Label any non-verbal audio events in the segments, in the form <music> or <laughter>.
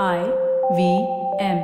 I V M.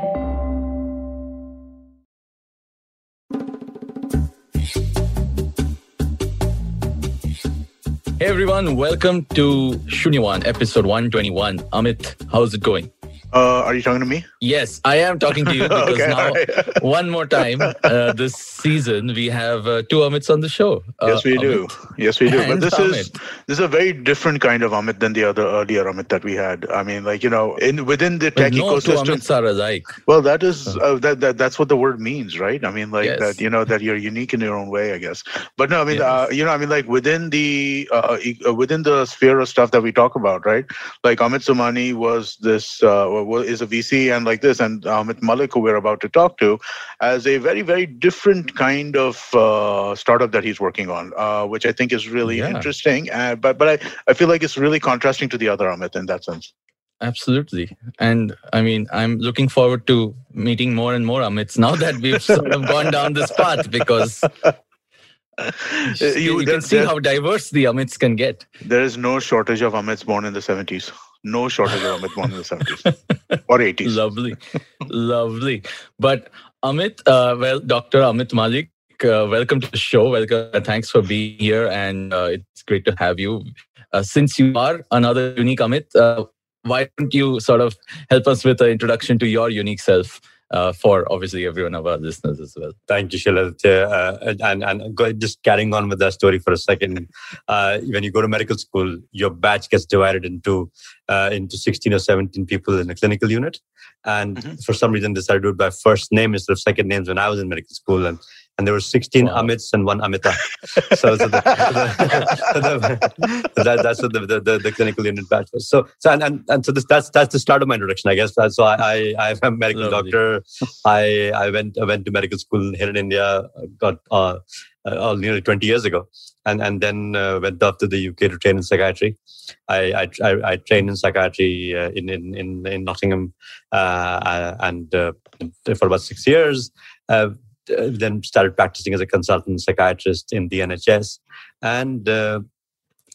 Hey everyone, welcome to Shunyawan, episode 121. Amit, how's it going? Uh, are you talking to me? Yes, I am talking to you <laughs> because Okay, now, alright. <laughs> one more time uh, this season, we have uh, two Amits on the show. Uh, yes, we do. Yes, we do. <laughs> But this is this is a very different kind of Amit than the other earlier Amit that we had. I mean, like you know, in within the tech no two ecosystem. Amits are alike. Well, that is uh, that, that that's what the word means, right? I mean, like Yes. that you know that you're unique in your own way, I guess. But no, I mean, Yes. uh, you know, I mean, like within the uh, uh, within the sphere of stuff that we talk about, right? Like Amit Somani was this uh, is a VC and like this, and Amit Malik, who we're about to talk to, as a very very different kind of uh, startup that he's working on, uh, which I think is really Yeah. interesting. Uh, but but I, I feel like it's really contrasting to the other Amit in that sense. Absolutely. And I mean, I'm looking forward to meeting more and more Amits now that we've sort of gone down this path because Uh, <laughs> you, there- can see how diverse the Amits can get. There is no shortage of Amits born in the 70s. No shortage of Amit born in the 70s <laughs> or 80s. Lovely, lovely. But Amit, uh, well, Dr. Amit Malik, uh, welcome to the show. Welcome. Thanks for being here, and uh, it's great to have you. Uh, since you are another unique Amit, uh, why don't you sort of help us with an introduction to your unique self uh, for obviously everyone of our listeners as well? Thank you, Shilat. Uh, and and go, just carrying on with that story for a second. Uh, when you go to medical school, your batch gets divided into uh, into 16 or 17 people in a clinical unit. And Mhm. for some reason, decided to do it by first name instead of second names when I was in medical school. And and there were 16 Wow. Amits and one Amita. so, so the, <laughs> the, that, that's what the, the, the, the clinical unit batch was. So, so and, and, and so this, that's that's the start of my introduction, I guess. So I, I I'm a medical Lovely. doctor. I I went I went to medical school here in India. Got uh, uh, nearly 20 years ago, and and then uh, went off to the UK to train in psychiatry. I I, I, I trained in psychiatry uh, in, in in in Nottingham, uh, uh, and uh, for about six years. Uh, then started practicing as a consultant psychiatrist in the NHS, and uh,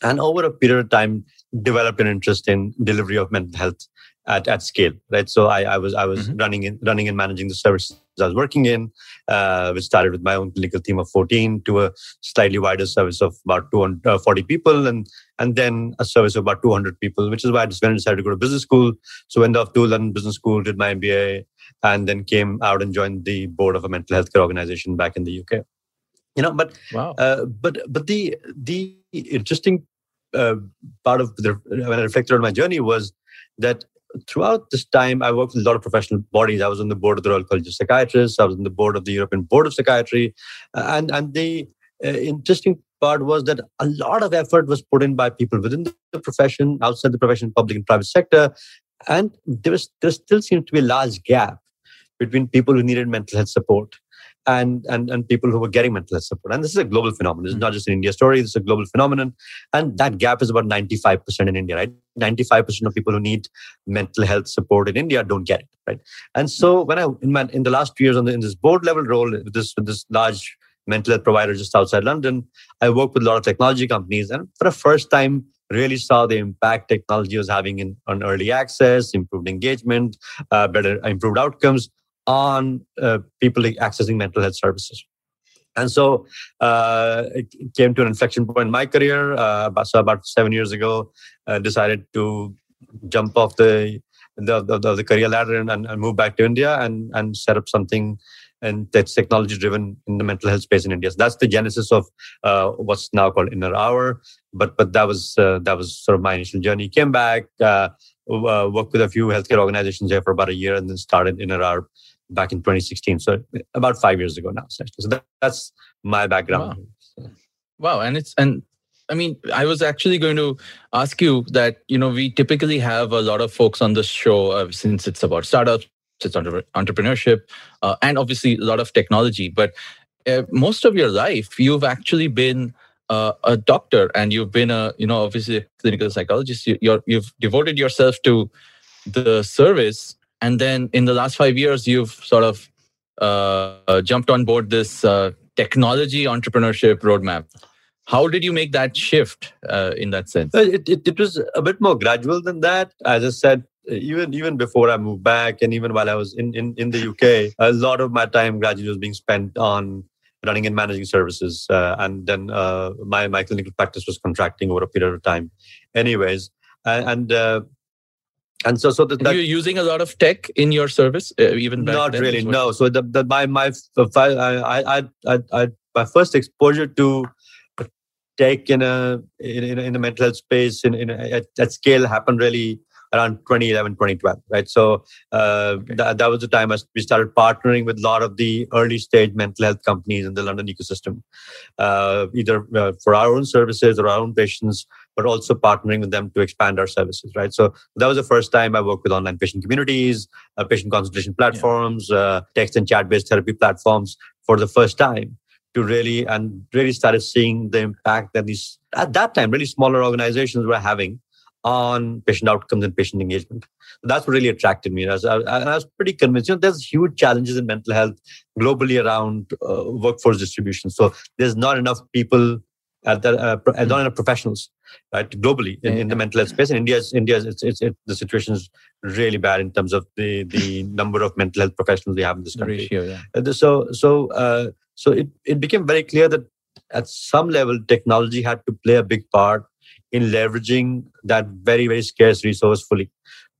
and over a period of time developed an interest in delivery of mental health at, at scale. Right, so I, I was I was running in running and managing the services I was working in, uh, which started with my own clinical team of 14 to a slightly wider service of about 240 people, and and then a service of about 200 people, which is why I just went and decided to go to business school. So went off to London Business School, did my MBA, and then came out and joined the board of a mental health care organization back in the UK. You know, but Wow. uh, but but the the interesting uh, part of the when I reflected on my journey was that throughout this time I worked with a lot of professional bodies. I was on the board of the Royal College of Psychiatrists. I was on the board of the European Board of Psychiatry, uh, and and the uh, interesting part was that a lot of effort was put in by people within the profession, outside the profession, public and private sector, and there was there still seemed to be a large gap between people who needed mental health support and, and, and people who were getting mental health support. And this is a global phenomenon. This is not just an India story. This is a global phenomenon. And that gap is about 95% in India, right? 95% of people who need mental health support in India don't get it, right? And so when I, in, my, in the last two years on the, in this board level role, with this, with this large mental health provider just outside London, I worked with a lot of technology companies. And for the first time, really saw the impact technology was having in, on early access, improved engagement, uh, better improved outcomes on uh, people accessing mental health services. And so uh, it came to an inflection point in my career. Uh, so about seven years ago, uh, decided to jump off the the, the, the career ladder and, and move back to India and, and set up something and that's technology driven in the mental health space in India. So that's the genesis of uh, what's now called Inner Hour. But but that was uh, that was sort of my initial journey. Came back, uh, uh, worked with a few healthcare organizations there for about a year, and then started Inner Hour back in 2016. So about five years ago now. So that, that's my background. Wow, and it's and I mean, I was actually going to ask you that you know we typically have a lot of folks on this show uh, since it's about startups, it's entre- entrepreneurship, uh, and obviously a lot of technology. But uh, most of your life, you've actually been uh, a doctor, and you've been a you know obviously a clinical psychologist. You, you're, you've devoted yourself to the service, and then in the last five years, you've sort of uh, jumped on board this uh, technology entrepreneurship roadmap. How did you make that shift uh, in that sense? Uh, It, it, it was a bit more gradual than that. As I said, even even before I moved back, and even while I was in in, in the UK, a lot of my time gradually was being spent on running and managing services, uh, and then uh, my my clinical practice was contracting over a period of time. Anyways, and. Uh, and so, so that, you're using a lot of tech in your service, uh, even not really. No. So the, the my my I, I I I my first exposure to tech in a in, in, in the mental health space in, in a, at, at scale happened really around 2011 2012 right so uh, okay. th- that was the time as we started partnering with a lot of the early stage mental health companies in the london ecosystem uh, either uh, for our own services or our own patients but also partnering with them to expand our services right so that was the first time i worked with online patient communities uh, patient consultation platforms yeah. Uh, text and chat based therapy platforms for the first time to really and really started seeing the impact that these at that time really smaller organizations were having on patient outcomes and patient engagement. That's what really attracted me. And I was, I, I was pretty convinced. You know, there's huge challenges in mental health globally around uh, workforce distribution. So there's not enough people at the, uh, mm-hmm. not enough professionals, right? Globally in, in the mental health space. In India, India, it's, it's, it, the situation is really bad in terms of the the number of mental health professionals we have in this country. Ratio, yeah. Uh, so so uh, so it it became very clear that at some level technology had to play a big part in leveraging that very, very scarce resource fully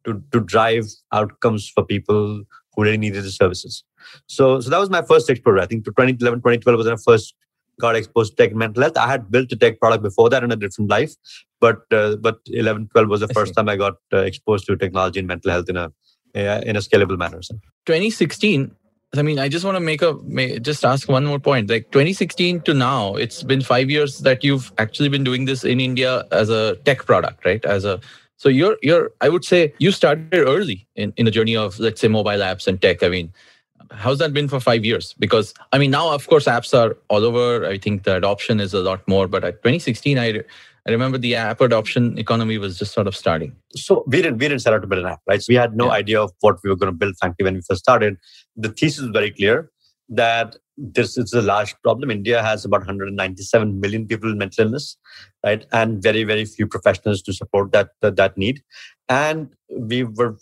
to, to drive outcomes for people who really needed the services. So, so that was my first exposure. I think 2011, 2012 was when I first got exposed to tech mental health. I had built a tech product before that in a different life, but uh, but 11, 12 was the I first see. time I got uh, exposed to technology and mental health in a in a scalable manner. So. 2016 I mean, I just want to make a just ask one more point. Like 2016 to now, it's been five years that you've actually been doing this in India as a tech product, right? As a so you're you're I would say you started early in in the journey of let's say mobile apps and tech. I mean, how's that been for five years? Because I mean now of course apps are all over. I think the adoption is a lot more. But at 2016, I I remember the app adoption economy was just sort of starting. So we didn't we didn't set out to build an app, right? So we had no yeah. idea of what we were going to build. Frankly, when we first started, the thesis was very clear that this is a large problem. India has about 197 million people with mental illness, right, and very very few professionals to support that that, that need. And we were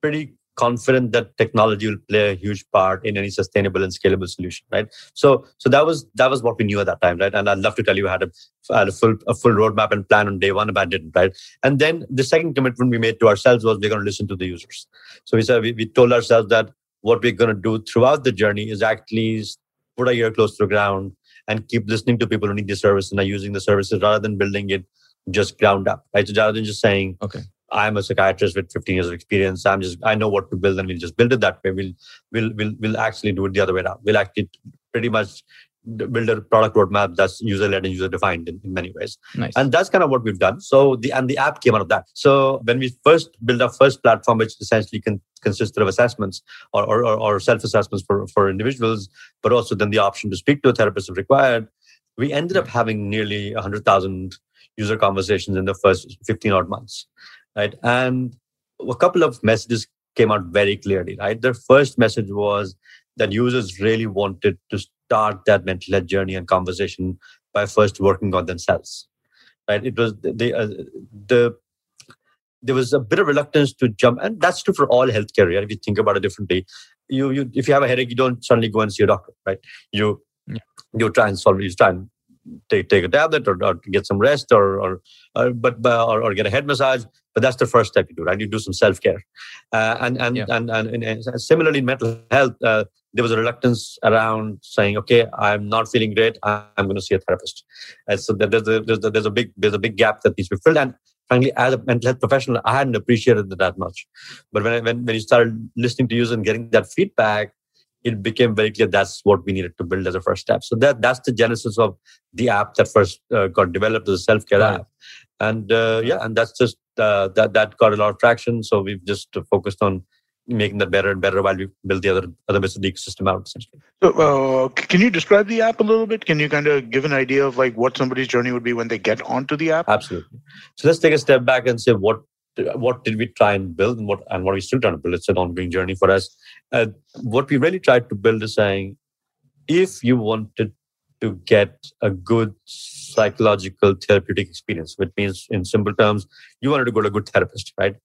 pretty confident that technology will play a huge part in any sustainable and scalable solution right? So so that was that was what we knew at that time right? And i'd love to tell you I had had a full a full roadmap and plan on day one but i didn't right? And then the second commitment we made to ourselves was we're going to listen to the users. So we said we, we told ourselves that what we're going to do throughout the journey is actually put our ear close to the ground and keep listening to people who need the service and are using the services rather than building it just ground up right? So rather than just saying okay I'm a psychiatrist with 15 years of experience. I'm just I know what to build, and we'll just build it that way. We'll we'll we'll we'll actually do it the other way around. We'll actually pretty much build a product roadmap that's user led and user defined in, in, many ways. Nice. And that's kind of what we've done. So the and the app came out of that. So when we first built our first platform, which essentially can, consisted of assessments or, or, or self assessments for, for individuals, but also then the option to speak to a therapist if required, we ended up having nearly 100,000 user conversations in the first 15 odd months right? And a couple of messages came out very clearly, right? The first message was that users really wanted to start that mental health journey and conversation by first working on themselves, right? It was the uh, the there was a bit of reluctance to jump, and that's true for all healthcare. Right? If you think about it differently, you you if you have a headache, you don't suddenly go and see a doctor, right? You yeah. you try and solve, you try and take take a tablet or, or get some rest or or, or but or, or, get a head massage but that's the first step you do right? You do some self-care. Uh, and, and, yeah. and, and, and similarly in mental health uh, there was a reluctance around saying okay i'm not feeling great i'm going to see a therapist. And so there's a, there's a, there's a big there's a big gap that needs to be filled. And frankly as a mental health professional i hadn't appreciated that, that much. But when, I, when when you started listening to users and getting that feedback it became very clear that's what we needed to build as a first step. So that that's the genesis of the app that first uh, got developed as a self care right. app, and uh, yeah, and that's just uh, that that got a lot of traction. So we've just focused on making that better and better while we build the other other bits of the ecosystem out essentially. So, uh, can you describe the app a little bit? Can you kind of give an idea of like what somebody's journey would be when they get onto the app? Absolutely. So let's take a step back and say what what did we try and build and what and what are we still trying to build it's an ongoing journey for us uh, what we really tried to build is saying if you wanted to get a good psychological therapeutic experience which means in simple terms you wanted to go to a good therapist right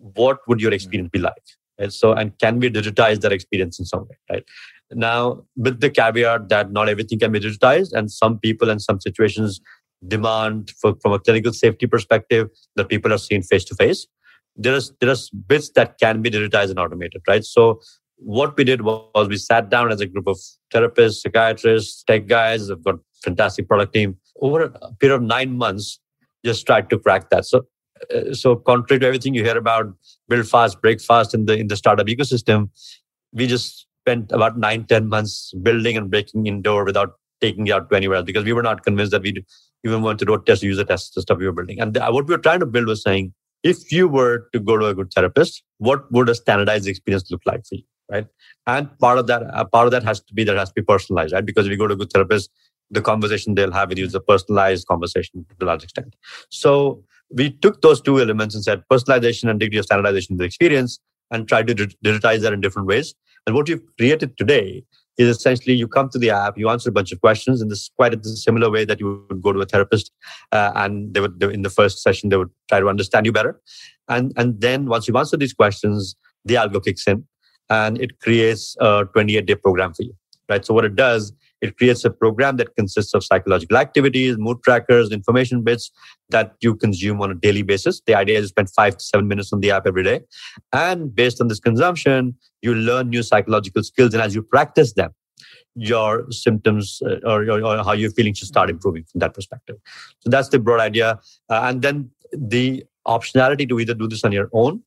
what would your experience be like? And so, and can we digitize that experience in some way, right? Now, with the caveat that not everything can be digitized, and some people and some situations demand for, from a clinical safety perspective that people are seen face to face. There's there's bits that can be digitized and automated, right? So what we did was we sat down as a group of therapists, psychiatrists, tech guys. I've got fantastic product team over a period of nine months. Just tried to crack that. So uh, so contrary to everything you hear about build fast, break fast in the in the startup ecosystem, we just spent about nine ten months building and breaking indoor without taking it out to anywhere else because we were not convinced that we even want to road test user test the stuff we were building. And what we were trying to build was saying, if you were to go to a good therapist, what would a standardized experience look like for you, right? And part of that, part of that has to be that has to be personalized, right? Because if you go to a good therapist, the conversation they'll have with you is a personalized conversation to a large extent. So we took those two elements and said personalization and degree of standardization of the experience and tried to digitize that in different ways. And what we've created today is essentially you come to the app, you answer a bunch of questions in this quite a similar way that you would go to a therapist, uh, and they would in the first session they would try to understand you better, and and then once you've answered these questions, the algo kicks in, and it creates a 28 day program for you, right? So what it does it creates a program that consists of psychological activities, mood trackers, information bits that you consume on a daily basis. The idea is to spend five to seven minutes on the app every day. And based on this consumption, you learn new psychological skills. And as you practice them, your symptoms uh, or, or, or, how you're feeling should start improving from that perspective. So that's the broad idea. Uh, and then the optionality to either do this on your own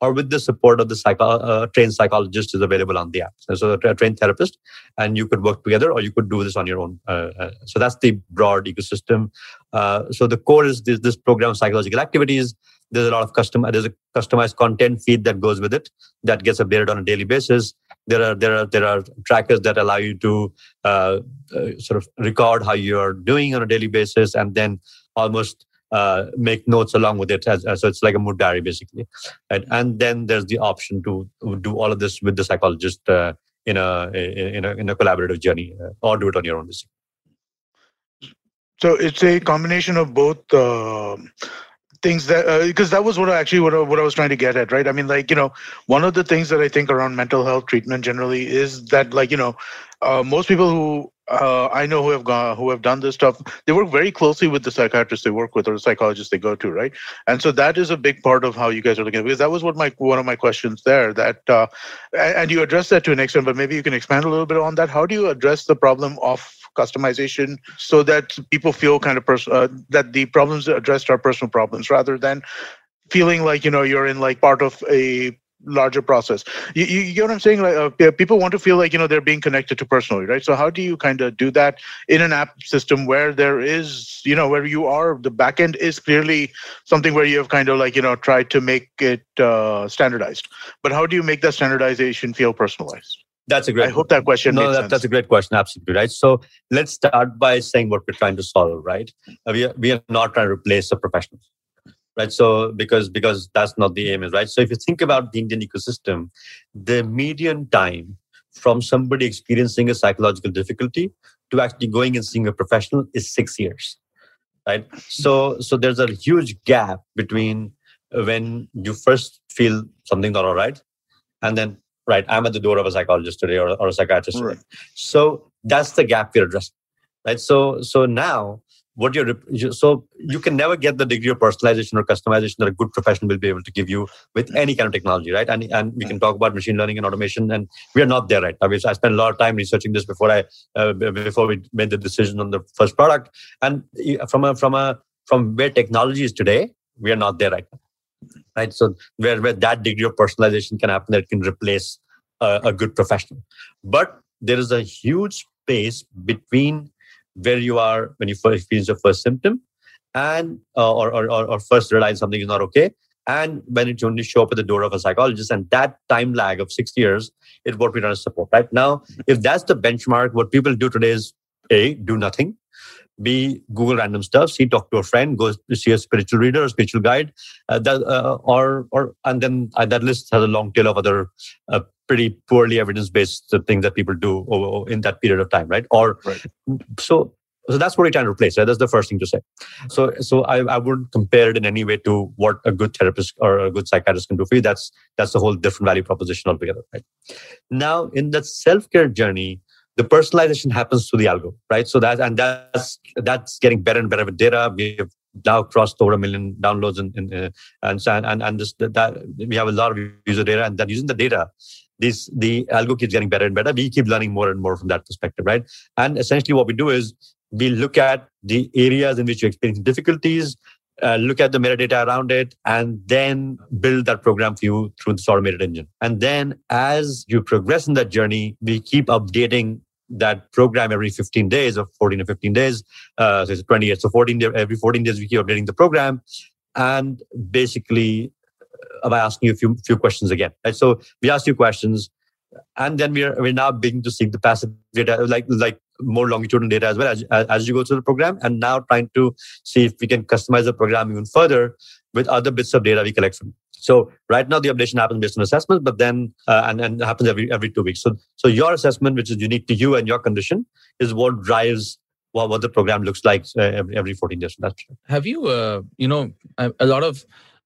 or with the support of the psycho, uh, trained psychologist is available on the app. So, a trained therapist, and you could work together, or you could do this on your own. Uh, uh, so that's the broad ecosystem. Uh, so the core is this, this program of psychological activities. There's a lot of custom. There's a customized content feed that goes with it that gets updated on a daily basis. There are there are there are trackers that allow you to uh, uh, sort of record how you are doing on a daily basis, and then almost uh, make notes along with it. As, as, so it's like a mood diary basically. Right? And then there's the option to do all of this with the psychologist uh, in, a, in, a, in a collaborative journey uh, or do it on your own. Basically. So it's a combination of both uh, things that because uh, that was what I actually what I, what I was trying to get at, right? I mean, like you know, one of the things that I think around mental health treatment generally is that like you know, uh, most people who uh, I know who have gone, who have done this stuff. They work very closely with the psychiatrists they work with or the psychologists they go to, right? And so that is a big part of how you guys are looking at it. Because that was what my one of my questions there. That uh, and you address that to an extent, but maybe you can expand a little bit on that. How do you address the problem of customization so that people feel kind of pers- uh, that the problems addressed are personal problems rather than feeling like you know you're in like part of a larger process. You, you, you, get what I'm saying? Like uh, people want to feel like you know they're being connected to personally, right? So how do you kind of do that in an app system where there is, you know, where you are the backend is clearly something where you have kind of like you know tried to make it uh, standardized, but how do you make that standardization feel personalized? That's a great. I hope that question. No, that, that's a great question. Absolutely right. So let's start by saying what we're trying to solve. Right, uh, we are, we are not trying to replace a professional right? So because because that's not the aim is right? So if you think about the indian ecosystem the median time from somebody experiencing a psychological difficulty to actually going and seeing a professional is six years right? So so there's a huge gap between when you first feel something's not all right and then right i'm at the door of a psychologist today or, or a psychiatrist right. so that's the gap we're addressing right? So so now what you're so you can never get the degree of personalization or customization that a good professional will be able to give you with any kind of technology right? And and we can talk about machine learning and automation and we are not there right I, mean, I spent a lot of time researching this before i uh, before we made the decision on the first product. And from a from a from where technology is today we are not there right now right? So where, where that degree of personalization can happen that can replace a, a good professional. But there is a huge space between where you are when you first experience your first symptom and uh, or, or, or first realize something is not okay and when it only show up at the door of a psychologist and that time lag of six years is what we're trying to support right? Now if that's the benchmark what people do today is a do nothing b google random stuff c talk to a friend go see a spiritual reader or spiritual guide uh, that, uh, or or and then uh, that list has a long tail of other uh, pretty poorly evidence based things that people do in that period of time right or right. so So that's what we're trying to replace. Right? That's the first thing to say. So, so I, I wouldn't compare it in any way to what a good therapist or a good psychiatrist can do for you. That's that's a whole different value proposition altogether. Right? Now, in that self care journey, the personalization happens through the algo, right? So that and that's that's getting better and better with data. We've now crossed over a million downloads and and uh, and and, and this, that we have a lot of user data, and then using the data, this the algo keeps getting better and better. We keep learning more and more from that perspective, right? And essentially, what we do is we look at the areas in which you're experiencing difficulties, uh, look at the metadata around it, and then build that program for you through this automated engine. And then as you progress in that journey, we keep updating that program every 15 days or 14 or 15 days. Uh, so it's 20 years. So 14 every 14 days we keep updating the program, and basically by asking you a few few questions again. Right. So we ask you questions, and then we're we're now beginning to seek the passive data, like like more longitudinal data as well as, as you go through the program and now trying to see if we can customize the program even further with other bits of data we collect from so right now the updation happens based on assessment, but then uh, and and happens every every two weeks. So so your assessment, which is unique to you and your condition, is what drives what, what the program looks like uh, every, every 14 days. That's true. Have you uh, you know a, a lot of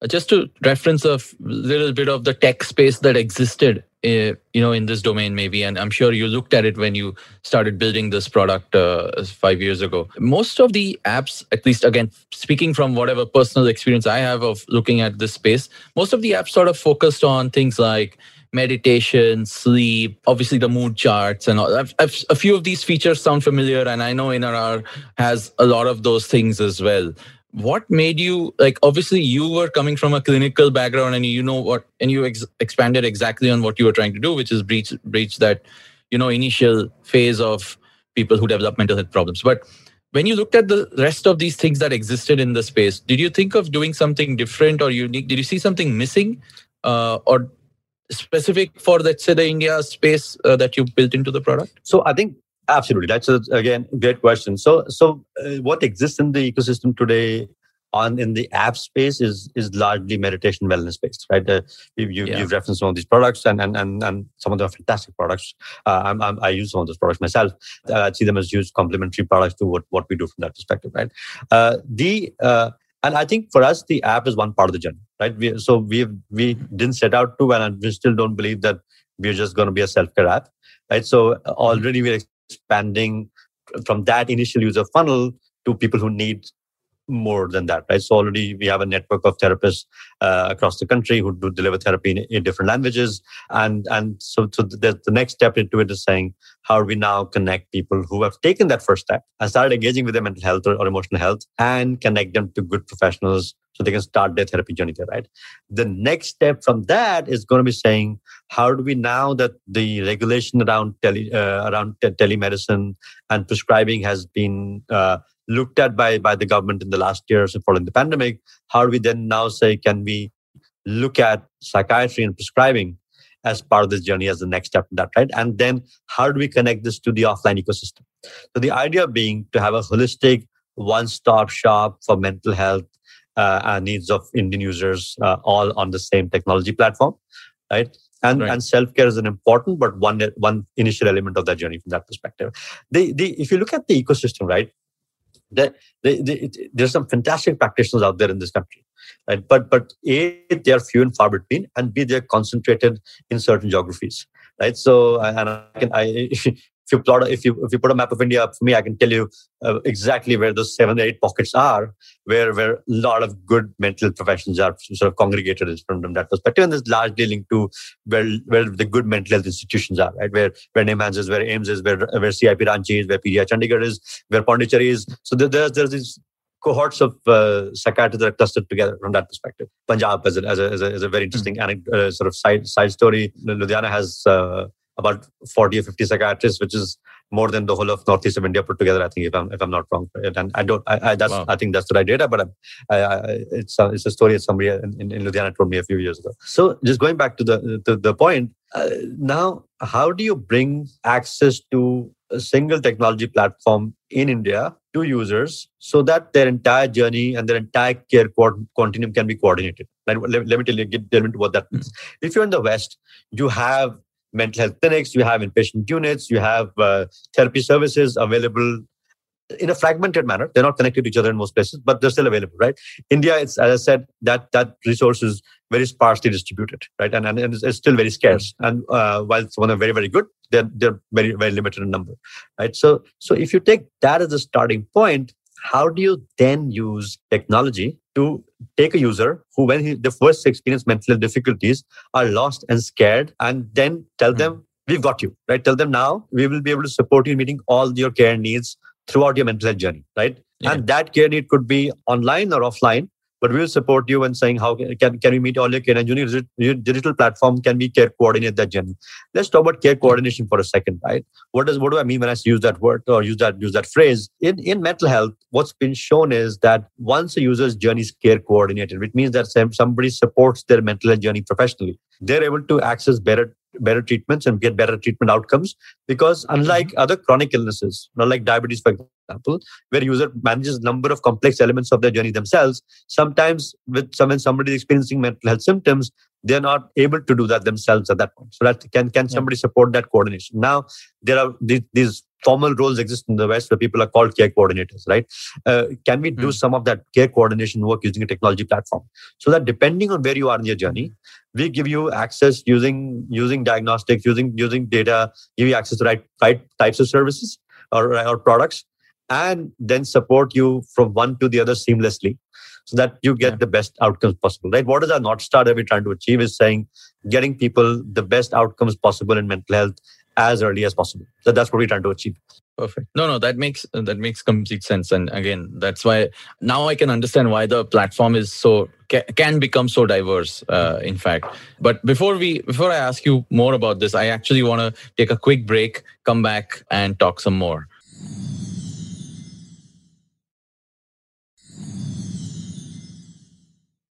just to reference a little bit of the tech space that existed uh, you know in this domain maybe and i'm sure you looked at it when you started building this product uh, 5 years ago most of the apps at least again speaking from whatever personal experience i have of looking at this space most of the apps sort of focused on things like meditation, sleep, obviously the mood charts, and all. I've, I've, a few of these features sound familiar, and I know Inner Hour has a lot of those things as well what made you like obviously you were coming from a clinical background and you know what and you ex- expanded exactly on what you were trying to do which is breach breach that you know initial phase of people who develop mental health problems. But when you looked at the rest of these things that existed in the space did you think of doing something different or unique? Did you see something missing uh, or specific for let's say the india space uh, that you built into the product? So i think Absolutely. That's a, again great question. So, so uh, what exists in the ecosystem today on in the app space is is largely meditation wellness based, right? Uh, you, you, yeah. you've referenced some of these products, and and and, and some of them are fantastic products. Uh, I'm, I'm, i use some of those products myself. Uh, I see them as used complementary products to what what we do from that perspective, right? Uh, the uh, and I think for us, the app is one part of the journey, right? We, so we we didn't set out to, and we still don't believe that we're just going to be a self care app, right? So already we're expanding from that initial user funnel to people who need more than that, right? So already we have a network of therapists uh, across the country who do deliver therapy in, in different languages, and and so so the, the next step into it is saying how do we now connect people who have taken that first step and started engaging with their mental health or, or emotional health and connect them to good professionals so they can start their therapy journey there, right? The next step from that is going to be saying, how do we now that the regulation around tele, uh, around te- telemedicine and prescribing has been uh, looked at by by the government in the last years and following the pandemic? How do we then now say, can we look at psychiatry and prescribing as part of this journey as the next step in that, right? And then how do we connect this to the offline ecosystem? So the idea being to have a holistic one-stop shop for mental health uh, needs of Indian users uh, all on the same technology platform, right? And, right. and self-care is an important but one one initial element of that journey from that perspective. The, the, if you look at the ecosystem, right, the, the, the, there's some fantastic practitioners out there in this country, right? But but a they are few and far between, and b they're concentrated in certain geographies, right? So and I can I <laughs> you plot if you if you put a map of India up for me, I can tell you uh, exactly where those seven or eight pockets are, where where a lot of good mental professions are sort of congregated from, from that perspective, and this largely linked to where where the good mental health institutions are, right? Where where NIMHANS is, where AIIMS is, where where CIP Ranchi is, where PGI Chandigarh is, where Pondicherry is. So there, there's there's these cohorts of uh, psychiatrists that are clustered together from that perspective. Punjab as a, as a, as a, as a very interesting mm-hmm. uh, sort of side side story. Ludhiana has uh, about 40 or 50 psychiatrists, which is more than the whole of northeast of India put together. I think, if I'm if I'm not wrong, and I don't, I, I that's wow. I think that's the right data, but I, I, it's a, it's a story that somebody in, in, in Ludhiana told me a few years ago. So just going back to the to the point, uh, now how do you bring access to a single technology platform in India to users so that their entire journey and their entire care continuum can be coordinated. Let, let, let me tell you, get delve into what that means. Mm-hmm. If you're in the West, you have mental health clinics, you have inpatient units, you have uh, therapy services available in a fragmented manner. They're not connected to each other in most places, but they're still available, right? India, it's as I said, that that resource is very sparsely distributed, right? And, and, and it's, still very scarce. And uh, while some of them are very, very good, they're they're very, very limited in number, right? So so if you take that as a starting point, how do you then use technology to take a user who, when he the first experience mental difficulties, are lost and scared, and then tell them, hmm. "We've got you." Right? Tell them now we will be able to support you in meeting all your care needs throughout your mental health journey. Right? Yeah. And that care need could be online or offline but we will support you in saying how can, can we meet all your care and your digital platform can we care coordinate that journey? Let's talk about care coordination for a second right? What does what do i mean when i use that word or use that use that phrase? In in mental health what's been shown is that once a user's journey is care coordinated which means that somebody supports their mental health journey professionally they're able to access better better treatments and get better treatment outcomes because unlike other chronic illnesses not like diabetes for example where user manages number of complex elements of their journey themselves sometimes with some when somebody is experiencing mental health symptoms they're not able to do that themselves at that point. So that can can somebody support that coordination? Now there are these, these formal roles exist in the West where people are called care coordinators, right? Uh, can we do mm. some of that care coordination work using a technology platform? So that depending on where you are in your journey, we give you access using using diagnostics, using using data, give you access to right right types of services or, or products, and then support you from one to the other seamlessly so that you get yeah. the best outcomes possible right what is our north star that we're trying to achieve is saying getting people the best outcomes possible in mental health as early as possible. So that's what we're trying to achieve. Perfect. No, no, that makes that makes complete sense. And again, that's why now I can understand why the platform is so can become so diverse. Uh, in fact, but before we before I ask you more about this, I actually want to take a quick break, come back, and talk some more.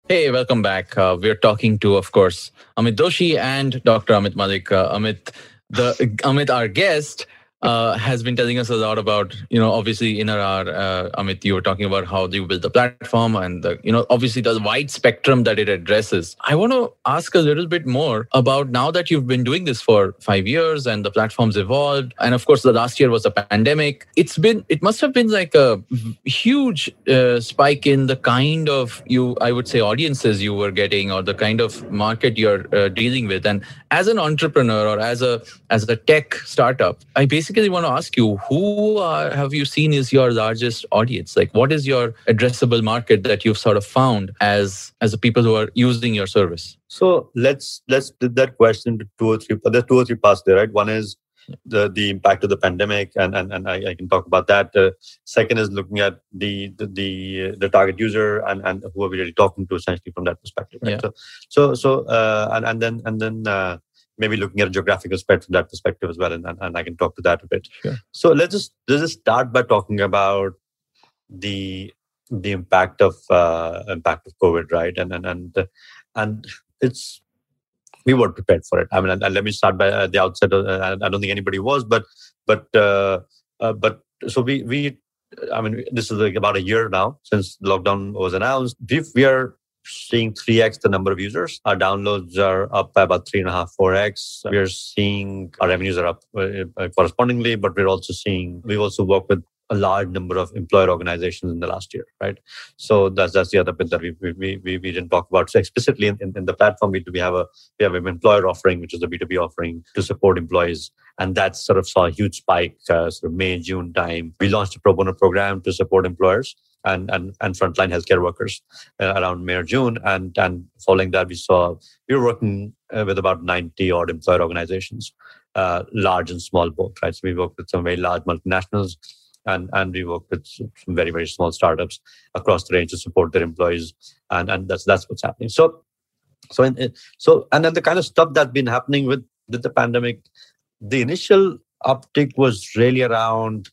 Hey, welcome back. Uh, we're talking to, of course, Amit Doshi and Dr. Amit Malik. Uh, Amit, the Amit, our guest, uh, has been telling us a lot about, you know, obviously in our, uh, Amit, you were talking about how you build the platform and, the, you know, obviously the wide spectrum that it addresses. I want to ask a little bit more about now that you've been doing this for five years and the platform's evolved. And of course, the last year was a pandemic. It's been, it must have been like a huge uh, spike in the kind of you, I would say, audiences you were getting or the kind of market you're uh, dealing with. And as an entrepreneur or as a, as a tech startup, I basically basically want to ask you who are, have you seen is your largest audience like what is your addressable market that you've sort of found as as the people who are using your service so let's let's split that question into two or three there's two or three parts there right one is the the impact of the pandemic and and, and I, I can talk about that uh, second is looking at the the the, the, target user and and who are we really talking to essentially from that perspective right? yeah. so so so uh, and and then and then uh, maybe looking at a geographical spread from that perspective as well, and, and I can talk to that a bit. Sure. So let's just let's just start by talking about the the impact of uh, impact of COVID, right? And and and and it's we weren't prepared for it. I mean, and, and let me start by uh, the outset. Uh, I don't think anybody was, but but uh, uh, but so we we. I mean, this is like about a year now since lockdown was announced. We, we are seeing 3x the number of users. Our downloads are up by about three and a half, four x. We're seeing our revenues are up uh, uh, correspondingly, but we're also seeing we've also worked with a large number of employer organizations in the last year, right? So that's that's the other bit that we we we, we didn't talk about. So explicitly in, in, in the platform, we, do we have a we have an employer offering, which is a B two B offering to support employees, and that sort of saw a huge spike, uh, sort of May June time. We launched a pro bono program to support employers and and, and frontline healthcare workers uh, around May or June, and and following that, we saw we were working uh, with about ninety odd employer organizations, uh, large and small both, right? So we worked with some very large multinationals and and we work with some very very small startups across the range to support their employees. And and that's that's what's happening. So so in, so and then the kind of stuff that's been happening with with the pandemic the initial uptick was really around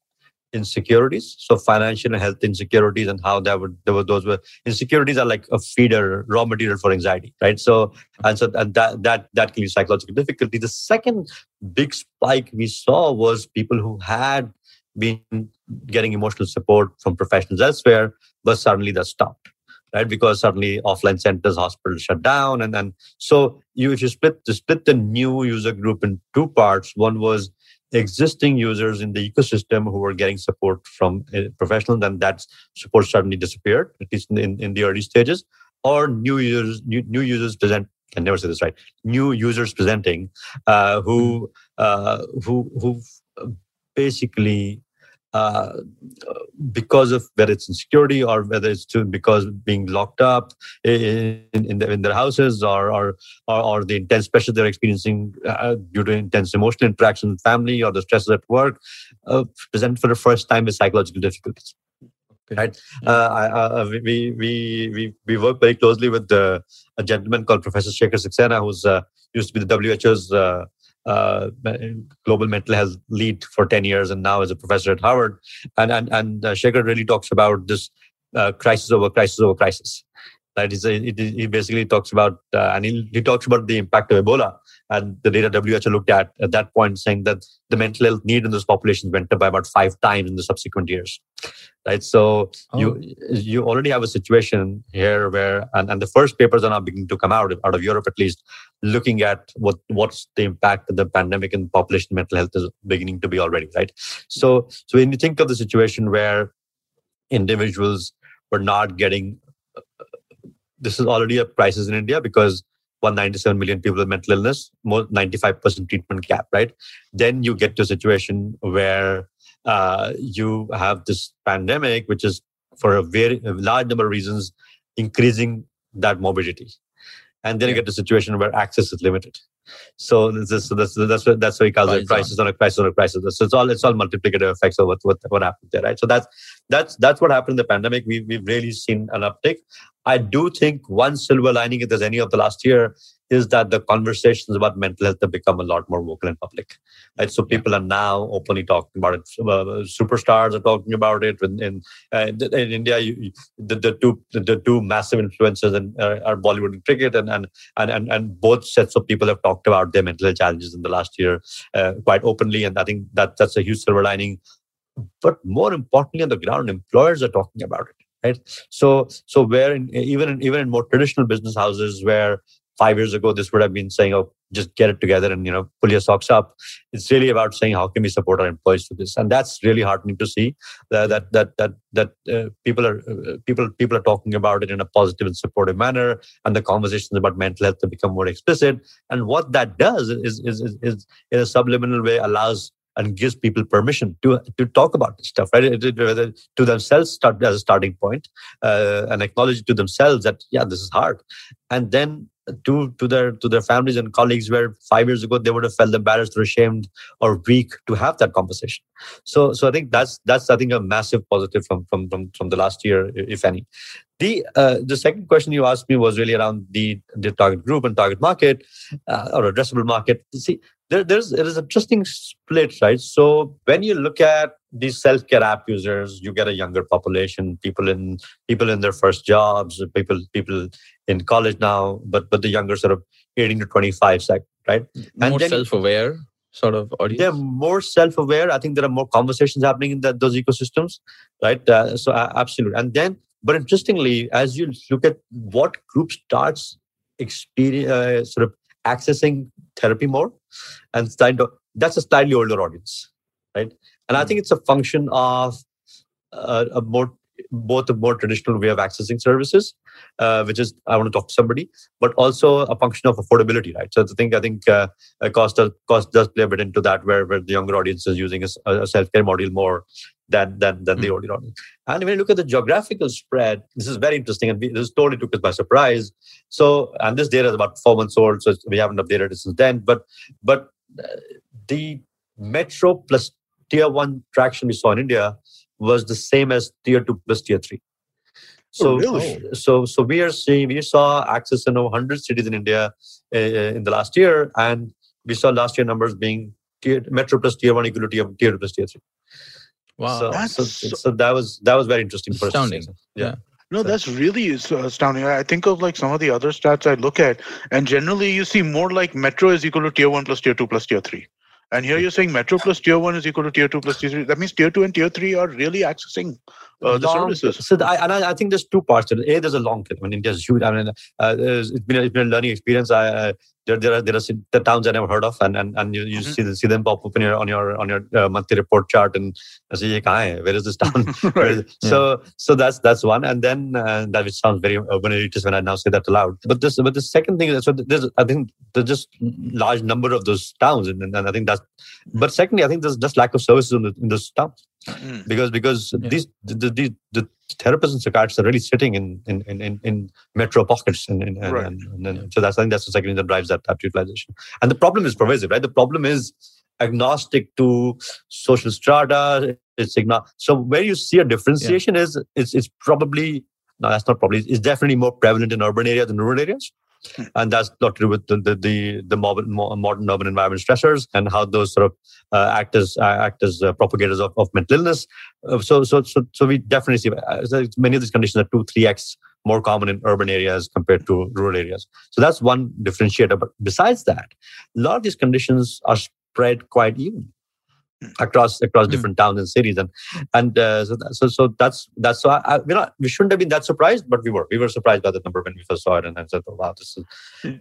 insecurities. So financial and health insecurities and how that would there were those were insecurities are like a feeder raw material for anxiety right? So and so and that that that can be psychological difficulty. The second big spike we saw was people who had been getting emotional support from professionals elsewhere, but suddenly that stopped. right? Because suddenly offline centers, hospitals shut down, and then so you if you split to split the new user group in two parts, one was existing users in the ecosystem who were getting support from a professional, then that support suddenly disappeared, at least in, in the early stages, or new users, new, new users present. I never say this right. New users presenting, uh, who uh, who who basically uh, because of whether it's insecurity or whether it's to, because being locked up in, in, the, in their houses or, or, or, or, the intense pressure they're experiencing uh, due to intense emotional interaction with family or the stresses at work, uh, present for the first time with psychological difficulties. Right. Uh, I, uh, we, we, we, we work very closely with a gentleman called Professor Shekhar Saxena, who's uh, used to be the WHO's uh, global mental health lead for 10 years and now is a professor at Harvard. And, and, and uh, Shekhar really talks about this uh, crisis over crisis over crisis. That is, a, he basically talks about, uh, and he, he talks about the impact of Ebola and the data WHO looked at at that point saying that the mental health need in those populations went up by about five times in the subsequent years right so oh. you you already have a situation here where and, and the first papers are now beginning to come out out of europe at least looking at what what's the impact of the pandemic in population mental health is beginning to be already right so so when you think of the situation where individuals were not getting uh, uh, this is already a crisis in india because 197 million people with mental illness, more 95% treatment gap, right? Then you get to a situation where uh, you have this pandemic, which is for a very large number of reasons increasing that morbidity. And then yeah. you get to a situation where access is limited. So, this, so that's that's what that's what he calls it crisis on a crisis on a crisis. So it's all it's all multiplicative effects of what, what what happened there, right? So that's that's that's what happened in the pandemic. We we've really seen an uptick. I do think one silver lining, if there's any of the last year, is that the conversations about mental health have become a lot more vocal in public. Right? So people are now openly talking about it. Uh, superstars are talking about it. In in, uh, in India, you, the, the two the, two massive influences in, uh, are Bollywood and cricket, and, and and and and both sets of people have talked about their mental health challenges in the last year uh, quite openly. And I think that that's a huge silver lining. But more importantly, on the ground, employers are talking about it right so so where in, even in, even in more traditional business houses where five years ago this would have been saying oh just get it together and you know pull your socks up. It's really about saying how can we support our employees for this? And that's really heartening to see that that that that, that uh, people are uh, people people are talking about it in a positive and supportive manner and the conversations about mental health have become more explicit. And what that does is is is, is in a subliminal way allows and gives people permission to to talk about this stuff, right? To, to themselves start as a starting point, uh, and acknowledge to themselves that yeah, this is hard, and then to to their to their families and colleagues where five years ago they would have felt embarrassed or ashamed or weak to have that conversation. So so i think that's that's i think a massive positive from from from, from the last year if any. The uh, the second question you asked me was really around the the target group and target market uh, or addressable market. See there, there's it is interesting split, right? So when you look at these self-care app users, you get a younger population, people in people in their first jobs, people people in college now, but but the younger sort of 18 to 25 segment, right? And more self-aware sort of audience. They're more self-aware. I think there are more conversations happening in that, those ecosystems, right? Uh, so uh, absolutely. And then, but interestingly, as you look at what group starts experience, uh, sort of accessing therapy more and to, that's a slightly older audience right and i hmm. think it's a function of uh, a more both a more traditional way of accessing services uh, which is i want to talk to somebody but also a function of affordability right so i think i think uh, cost does, cost does play a bit into that where, where the younger audience is using a, a self-care module more than than than mm. the hmm. older audience. And when you look at the geographical spread, this is very interesting, and we, this totally took us by surprise. So, and this data is about four months old, so we haven't updated it since then. But but uh, the metro plus tier one traction we saw in India was the same as tier two plus tier three. So, oh, really? so, so we are seeing we saw access in over 100 cities in India uh, in the last year, and we saw last year numbers being tier, metro plus tier one equal to tier, tier two plus tier three. Wow, so, so, so, so, that was that was very interesting. Astounding. Yeah. yeah. No, that's really astounding. I think of like some of the other stats I look at, and generally you see more like metro is equal to tier one plus tier two plus tier three. And here you're saying Metro plus Tier 1 is equal to Tier 2 plus Tier 3. That means Tier 2 and Tier 3 are really accessing uh, the long, services. So I, and I, I, think there's two parts to it. A, there's a long tail. I mean, India's huge. I mean, uh, it's, been a, it's been a learning experience. I, uh, there, there are there are the towns I never heard of, and and, and you, you mm-hmm. see the, see them pop up in your on your on your uh, monthly report chart, and I say, where is this town? <laughs> <laughs> right. So yeah. so that's that's one, and then uh, that which sounds very urban elitist when I now say that aloud. But this but the second thing is so there's I think there's just large number of those towns, and, and I think that's. But secondly, I think there's just lack of services in, the, in those towns. Mm. because because yeah. these the, the, the therapists and psychiatrists are really sitting in in in, in metro pockets and, and, right. and, and so that's I think that's the second thing that drives that, that utilization. And the problem is pervasive right? The problem is agnostic to social strata it's igno- so where you see a differentiation yeah. is it's it's probably no that's not probably it's definitely more prevalent in urban areas than rural areas and that's got to do with the the the, the modern, modern urban environment stressors and how those sort of uh, act as uh, act as uh, propagators of, of mental illness. Uh, so so so so we definitely see uh, many of these conditions are two three x more common in urban areas compared to rural areas. So that's one differentiator. But besides that, a lot of these conditions are spread quite evenly across across mm. different towns and cities. And and uh, so, that, so so that's that's so I, I, you know we shouldn't have been that surprised but we were. We were surprised by the number when we first saw it and then said oh, wow this is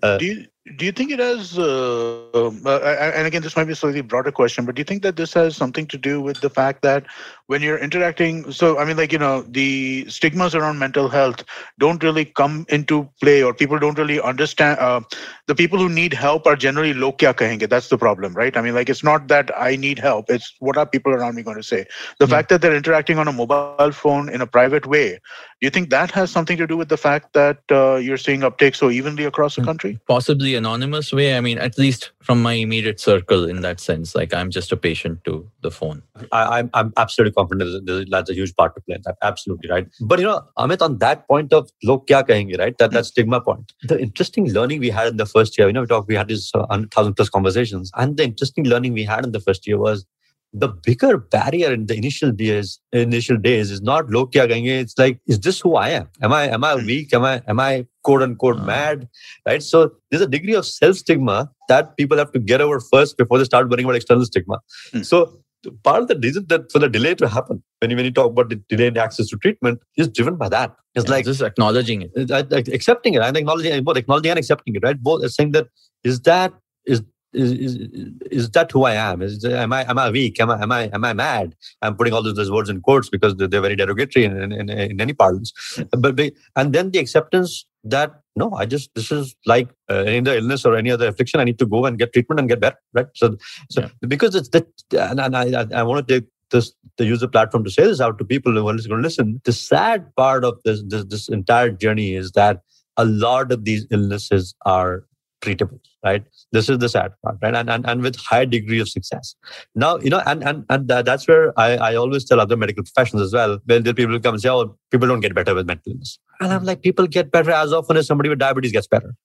uh, do you do you think it has uh, um, uh, and again this might be a slightly broader question but do you think that this has something to do with the fact that when you're interacting so i mean like you know the stigmas around mental health don't really come into play or people don't really understand uh, the people who need help are generally lo kya kahenge? That's the problem right? I mean like it's not that i need help it's what are people around me going to say? The fact that they're interacting on a mobile phone in a private way do you think that has something to do with the fact that uh, you're seeing uptake so evenly across the hmm. country? Possibly anonymous way i mean at least from my immediate circle in that sense like i'm just a patient to the phone. I, am I'm, I'm absolutely confident that that's a huge part to play absolutely right? But you know amit on that point of log kya kahenge right? That that stigma point. The interesting learning we had in the first year you know we talked we had these uh, thousand plus conversations and the interesting learning we had in the first year was the bigger barrier in the initial days initial days is not log kya kahenge it's like is this who i am? Am i am i hmm. weak? Am i am i quote unquote uh mad? Right? So there's a degree of self stigma that people have to get over first before they start worrying about external stigma. Mm. so part of the reason that for the delay to happen when you, when you talk about the delayed access to treatment is driven by that. It's yeah, like just acknowledging it. Accepting it. And acknowledging both acknowledging and accepting it right? Both saying that is that is is, is, is that who I am? Is, am I am I weak? Am I am I am I mad? I'm putting all those, those words in quotes because they're, they're very derogatory in, in, in, any parlance. But and then the acceptance that no, I just this is like uh, any other illness or any other affliction. I need to go and get treatment and get better, right? So so yeah. because it's that, and, and I I want to take this to use the platform to say this out to people who are going to listen. The sad part of this this this entire journey is that a lot of these illnesses are treatable right? This is the sad part right? And and, and with high degree of success. Now you know and and, and that's where I, I always tell other medical professionals as well when the people come and say oh people don't get better with mental illness. And i'm like people get better as often as somebody with diabetes gets better.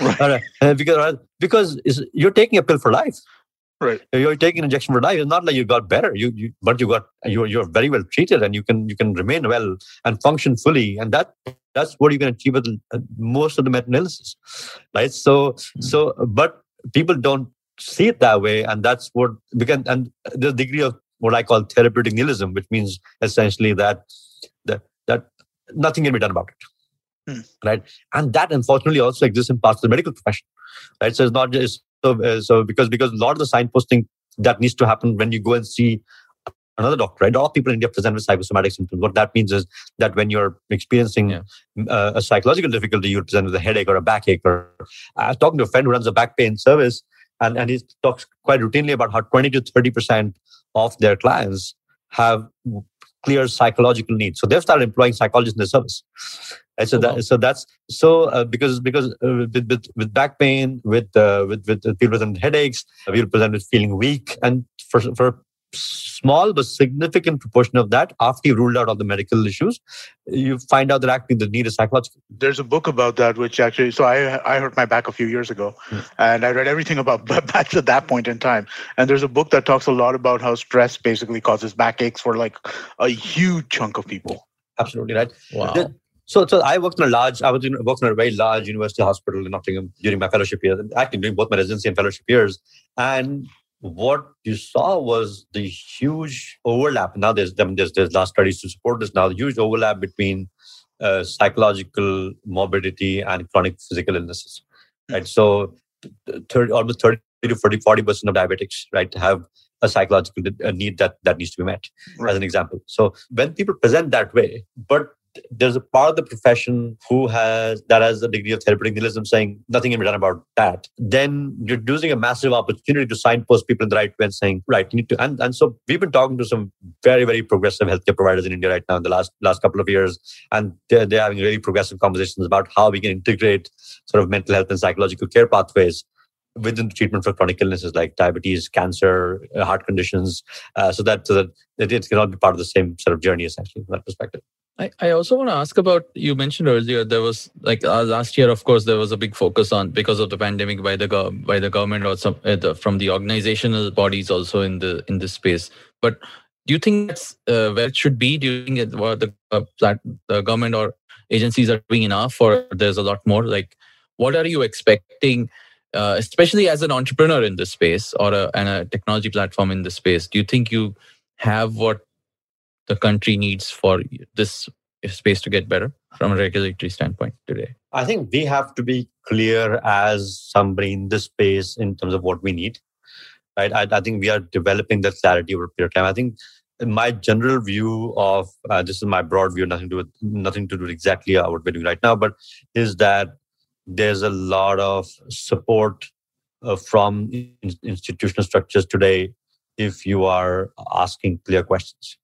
Right. <laughs> because because you're taking a pill for life right you're taking an injection for life it's not like you got better. You, you but you got you're, you're very well treated and you can you can remain well and function fully. And that that's what you can achieve with uh, most of the meta-analysis right? So mm-hmm. so but people don't see it that way. And that's what because and the degree of what i call therapeutic nihilism which means essentially that that that nothing can be done about it. Hmm. right? And that unfortunately also exists in parts of the medical profession right? So it's not just so, uh, so because because a lot of the signposting that needs to happen when you go and see another doctor, right? A lot of people in India present with psychosomatic symptoms. What that means is that when you're experiencing yeah. uh, a psychological difficulty, you present with a headache or a backache. Or I was talking to a friend who runs a back pain service, and, and he talks quite routinely about how 20 to 30% of their clients have clear psychological needs. So they've started employing psychologists in the service. And so oh, that wow. so that's so uh, because because uh, with, with, with back pain, with uh, with with people with headaches, people present with feeling weak, and for for small but significant proportion of that after you ruled out all the medical issues you find out that actually the need is psychological. There's a book about that which actually so i i hurt my back a few years ago hmm. and i read everything about <laughs> backs at that point in time. And there's a book that talks a lot about how stress basically causes backaches for like a huge chunk of people. Absolutely right. Wow. So, so I worked in a large, I was in, worked in a very large university hospital in Nottingham during my fellowship years, actually doing both my residency and fellowship years. And what you saw was the huge overlap. Now there's there's there's last studies to support this. Now the huge overlap between uh, psychological morbidity and chronic physical illnesses. Right. So 30, almost 30 to 40, 40 percent of diabetics right have a psychological need that that needs to be met right. as an example so when people present that way but there's a part of the profession who has that has a degree of therapeutic nihilism saying nothing can be done about that then you're losing a massive opportunity to signpost people in the right way and saying right you need to and, and so we've been talking to some very very progressive healthcare providers in india right now in the last last couple of years and they're, they're having really progressive conversations about how we can integrate sort of mental health and psychological care pathways within the treatment for chronic illnesses like diabetes, cancer, uh, heart conditions, uh, so that so that it can all be part of the same sort of journey essentially from that perspective. I, I also want to ask about you mentioned earlier there was like uh, last year of course there was a big focus on because of the pandemic by the go- by the government or some uh, the, from the organizational bodies also in the in this space. But do you think that's uh, where it should be? Do you think it, what the uh, the government or agencies are doing enough or there's a lot more? Like what are you expecting uh, especially as an entrepreneur in this space or a, and a technology platform in this space? Do you think you have what the country needs for this space to get better from a regulatory standpoint today? I think we have to be clear as somebody in this space in terms of what we need. Right. I, I think we are developing that clarity over a period of time. I think my general view of uh, this is my broad view, nothing to do with nothing to do exactly what we're doing right now, but is that there's a lot of support uh, from in- institutional structures today if you are asking clear questions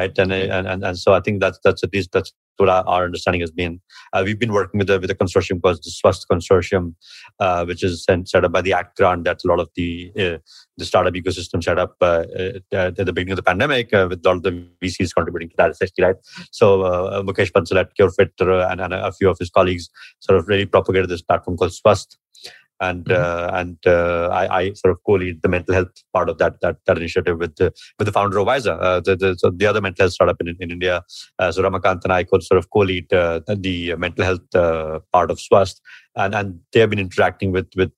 right? And, and and so I think that's that's at least that's what our, understanding has been. Uh, we've been working with a with a consortium called the Swasth Consortium, uh, which is set up by the ACT grant. That's a lot of the uh, the startup ecosystem set up uh, uh, at the beginning of the pandemic, uh, with all the VCs contributing to that, essentially, right? So Mukesh Bansal at CureFit and, and a few of his colleagues sort of really propagated this platform called Swasth, and mm-hmm. uh, and uh, I, I, sort of co-lead the mental health part of that that, that initiative with the with the founder of Wysa, uh, the, the, so the other mental health startup in, in India. Uh, so Ramakant and I could sort of co-lead uh, the mental health uh, part of Swasth, and and they have been interacting with with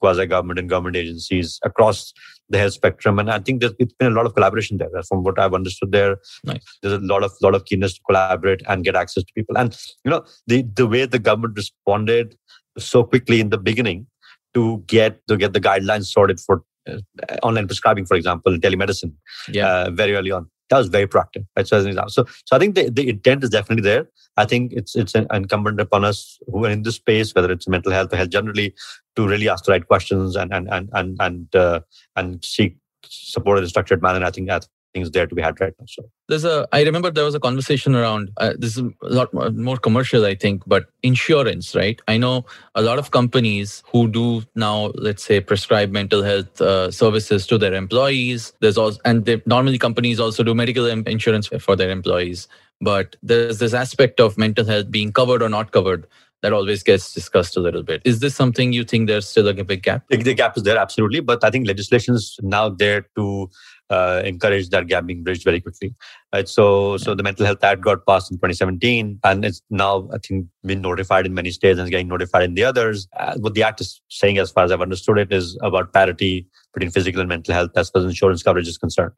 quasi government and government agencies across the health spectrum. And I think there's it's been a lot of collaboration there. From what I've understood there, nice. there's a lot of lot of keenness to collaborate and get access to people. And you know, the the way the government responded so quickly in the beginning to get to get the guidelines sorted for uh, online prescribing, for example, telemedicine, yeah. Uh, very early on. That was very proactive. Right? So, as an example. so, so I think the, the intent is definitely there. I think it's it's incumbent upon us who are in this space, whether it's mental health or health generally, to really ask the right questions and and and and and uh, and seek support in a structured manner. I think that things there to be had right now. So there's a. I remember there was a conversation around. Uh, this is a lot more, more commercial, I think, but insurance, right? I know a lot of companies who do now, let's say, prescribe mental health uh, services to their employees. There's also, and they, normally companies also do medical insurance for their employees. But there's this aspect of mental health being covered or not covered that always gets discussed a little bit. Is this something you think there's still a big gap? The gap is there, absolutely. But I think legislation is now there to uh, encourage that gap being bridged very quickly. Right. So, so the Mental Health Act got passed in 2017, and it's now I think been notified in many states and is getting notified in the others. Uh, what the act is saying, as far as I've understood it, is about parity between physical and mental health as far as insurance coverage is concerned.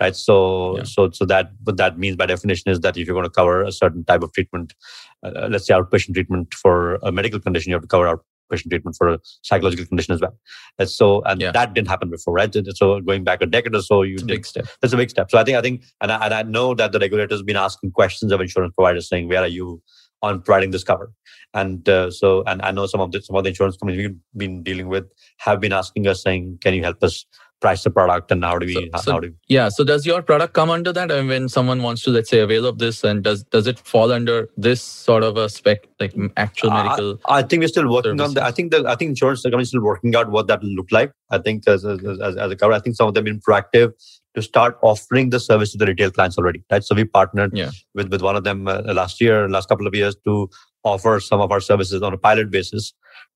Right. So, yeah. so, so that what that means by definition is that if you're going to cover a certain type of treatment, uh, let's say outpatient treatment for a medical condition, you have to cover out treatment for a psychological condition as well. And so, and yeah. that didn't happen before, right? So going back a decade or so, you it's a big step. That's a big step. So I think, I think, and I, and I know that the regulators have been asking questions of insurance providers saying, where are you on providing this cover? And uh, so, and I know some of the some of the insurance companies we've been dealing with have been asking us saying, can you help us price the product and how do we so, so, how do yeah so does your product come under that and when someone wants to let's say avail of this and does does it fall under this sort of a spec like actual medical i, I think we're still working services. on that i think the i think insurance companies still working out what that will look like i think as, as, as, as a cover i think some of them have been proactive to start offering the service to the retail clients already right so we partnered yeah. with with one of them uh, last year last couple of years to offer some of our services on a pilot basis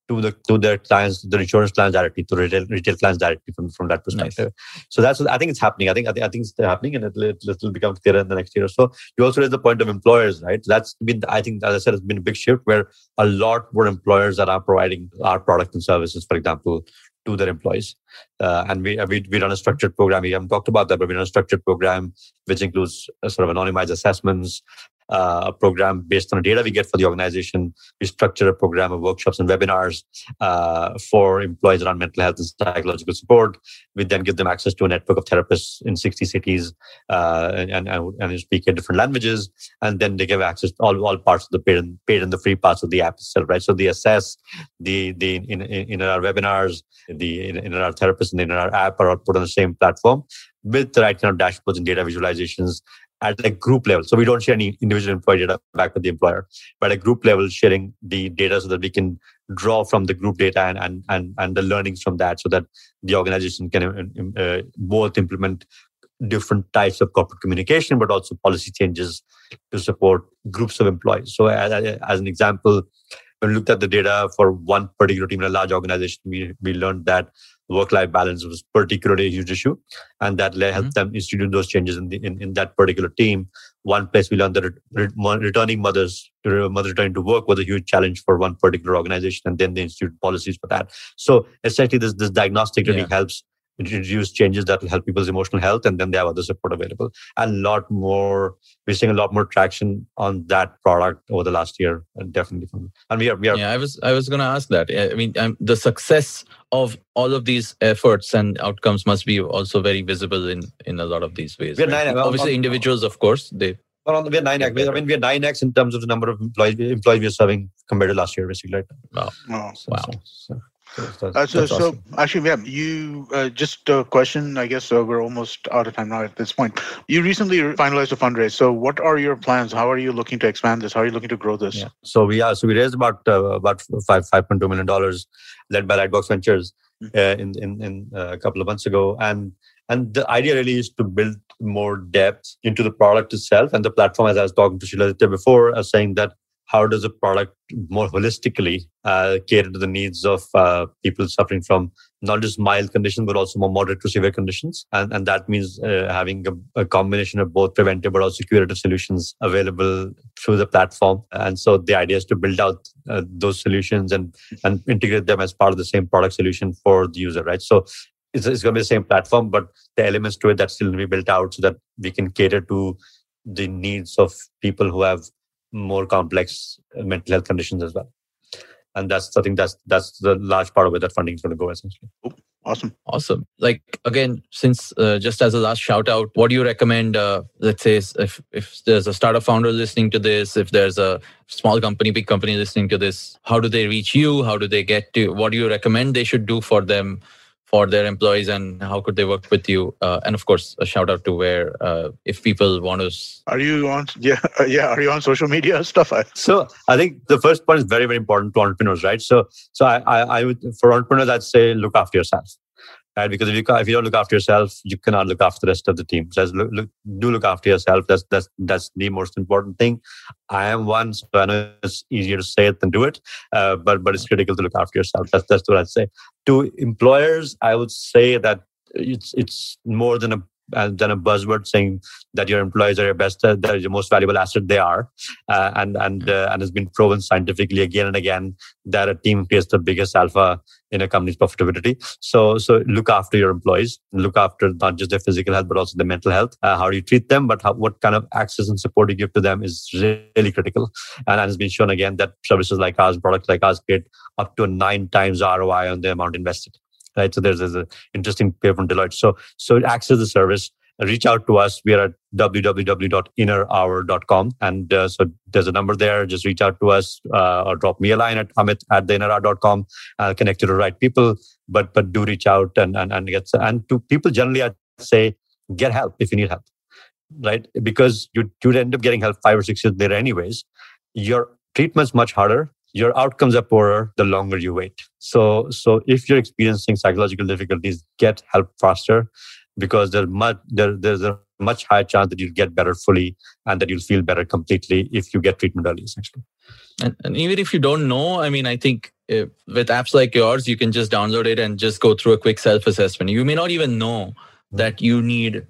to the to their clients, the insurance clients directly, to retail retail clients directly from, from that perspective. Nice. So that's I think it's happening. I think I think, I think it's happening, and it'll, it'll become clearer in the next year or so. You also raise the point of employers, right? That's been I think as I said, it's been a big shift where a lot more employers that are providing our product and services, for example, to their employees. Uh, and we, we we run a structured program. We haven't talked about that, but we run a structured program which includes uh, sort of anonymized assessments, uh, a program based on the data we get for the organization. We structure a program of workshops and webinars uh, for employees around mental health and psychological support. We then give them access to a network of therapists in 60 cities uh, and, and, and speak in different languages. And then they give access to all, all parts of the paid and, paid and the free parts of the app itself, right? So they assess the, the in, in, in our webinars, the in, in our therapists and in our app are all put on the same platform with the right kind of dashboards and data visualizations at a group level. So we don't share any individual employee data back with the employer, but at group level, sharing the data so that we can draw from the group data and and and, and the learnings from that, so that the organization can uh, uh both implement different types of corporate communication, but also policy changes to support groups of employees. So as, as an example, when we looked at the data for one particular team in a large organization, we, we learned that work-life balance was particularly a huge issue, and that mm-hmm. helped them institute those changes in, the, in, in that particular team. One place we learned that returning mothers, mothers returning to work was a huge challenge for one particular organization, and then they instituted policies for that. So essentially, this this diagnostic really yeah. helps introduce changes that will help people's emotional health and then they have other support available a lot more we're seeing a lot more traction on that product over the last year definitely and we are, we are yeah i was i was going to ask that i mean um, the success of all of these efforts and outcomes must be also very visible in in a lot of these ways right? nine, obviously on, individuals of course they well, on, we're nine x. I mean, we're nine x in terms of the number of employees employees we're serving compared to last year, basically. Right? Wow! Wow! So, wow. So, so. So, uh, so, so actually, yeah, you uh, just a question. I guess uh, we're almost out of time now at this point. You recently finalized a fundraise. So, what are your plans? How are you looking to expand this? How are you looking to grow this? Yeah. So we are. So we raised about uh, about five five point two million dollars, led by Lightbox Ventures, mm-hmm. in in, in uh, a couple of months ago, and and the idea really is to build more depth into the product itself and the platform. As I was talking to Shiladitya before, as saying that how does a product more holistically uh, cater to the needs of uh, people suffering from not just mild conditions but also more moderate to severe conditions? And, and that means uh, having a, a, combination of both preventive but also curative solutions available through the platform. And so the idea is to build out uh, those solutions and and integrate them as part of the same product solution for the user right? So it's, it's going to be the same platform but the elements to it that still need to be built out so that we can cater to the needs of people who have more complex mental health conditions as well. And that's I think that's that's the large part of where that funding is going to go essentially. Awesome. Awesome. Like again, since uh, just as a last shout out, what do you recommend? Uh, let's say if if there's a startup founder listening to this, if there's a small company, big company listening to this, how do they reach you? How do they get to? What do you recommend they should do for them for their employees and how could they work with you? Uh, and of course a shout out to where uh, if people want to are you on yeah <laughs> yeah are you on social media stuff? So i think the first point is very very important to entrepreneurs right? So so i i, I would for entrepreneurs i'd say look after yourself right? Because if you if you don't look after yourself, you cannot look after the rest of the team. So look, look, do look after yourself. That's that's that's the most important thing. I am one, so I know it's easier to say it than do it, uh, but but it's critical to look after yourself. That's that's what I'd say. To employers, I would say that it's it's more than a and then a buzzword saying that your employees are your best, uh, that your most valuable asset. They are, uh, and and uh, and has been proven scientifically again and again that a team creates the biggest alpha in a company's profitability. So so look after your employees, look after not just their physical health but also their mental health. Uh, how do you treat them, but how, what kind of access and support you give to them is really critical. And, and it's been shown again that services like ours, products like ours, create up to nine times ROI on the amount invested right? So there's, there's an interesting paper from Deloitte. So so access the service. Reach out to us. We are at www.innerhour.com. And uh, so there's a number there. Just reach out to us uh, or drop me a line at amit at theinnerhour.com. I'll connect you to the right people. But but do reach out and, and, and get and to people generally I'd say get help if you need help. Right? Because you you'd end up getting help five or six years later anyways. Your treatment's much harder your outcomes are poorer the longer you wait. So, so if you're experiencing psychological difficulties, get help faster because there's much there, there's a much higher chance that you'll get better fully and that you'll feel better completely if you get treatment early, essentially. And, and even if you don't know, I mean, I think if, with apps like yours, you can just download it and just go through a quick self-assessment. You may not even know hmm. that you need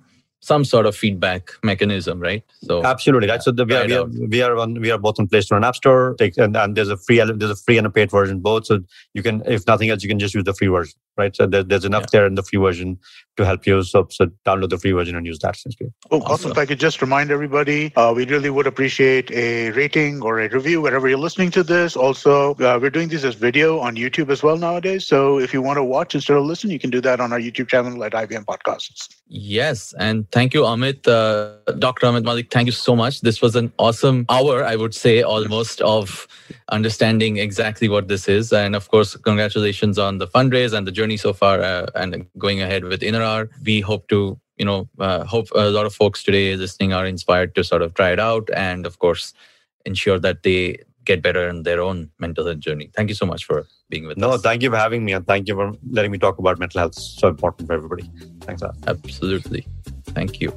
some sort of feedback mechanism, right? So absolutely right. So the, we, are, we, are, we are on we are both on Play Store and App Store. And, and there's a free there's a free and a paid version both. So you can, if nothing else, you can just use the free version. Right? So there, there's enough Yeah. there in the free version to help you. So, so download the free version and use that essentially. Oh, awesome. Awesome. If I could just remind everybody, uh, we really would appreciate a rating or a review wherever you're listening to this. Also, uh, we're doing these as video on YouTube as well nowadays. So if you want to watch instead of listen, you can do that on our YouTube channel at IVM Podcasts. Yes, and thank you, Amit, uh, Dr. Amit Malik. Thank you so much. This was an awesome hour, I would say, almost of understanding exactly what this is. And of course, congratulations on the fundraise and the journey so far, uh, and going ahead with Inner Hour. We hope to, you know, uh, hope a lot of folks today listening are inspired to sort of try it out, and of course, ensure that they get better in their own mental health journey. Thank you so much for being with No, us. No, thank you for having me and thank you for letting me talk about mental health. It's so important for everybody. Thanks, Al. Absolutely. Thank you.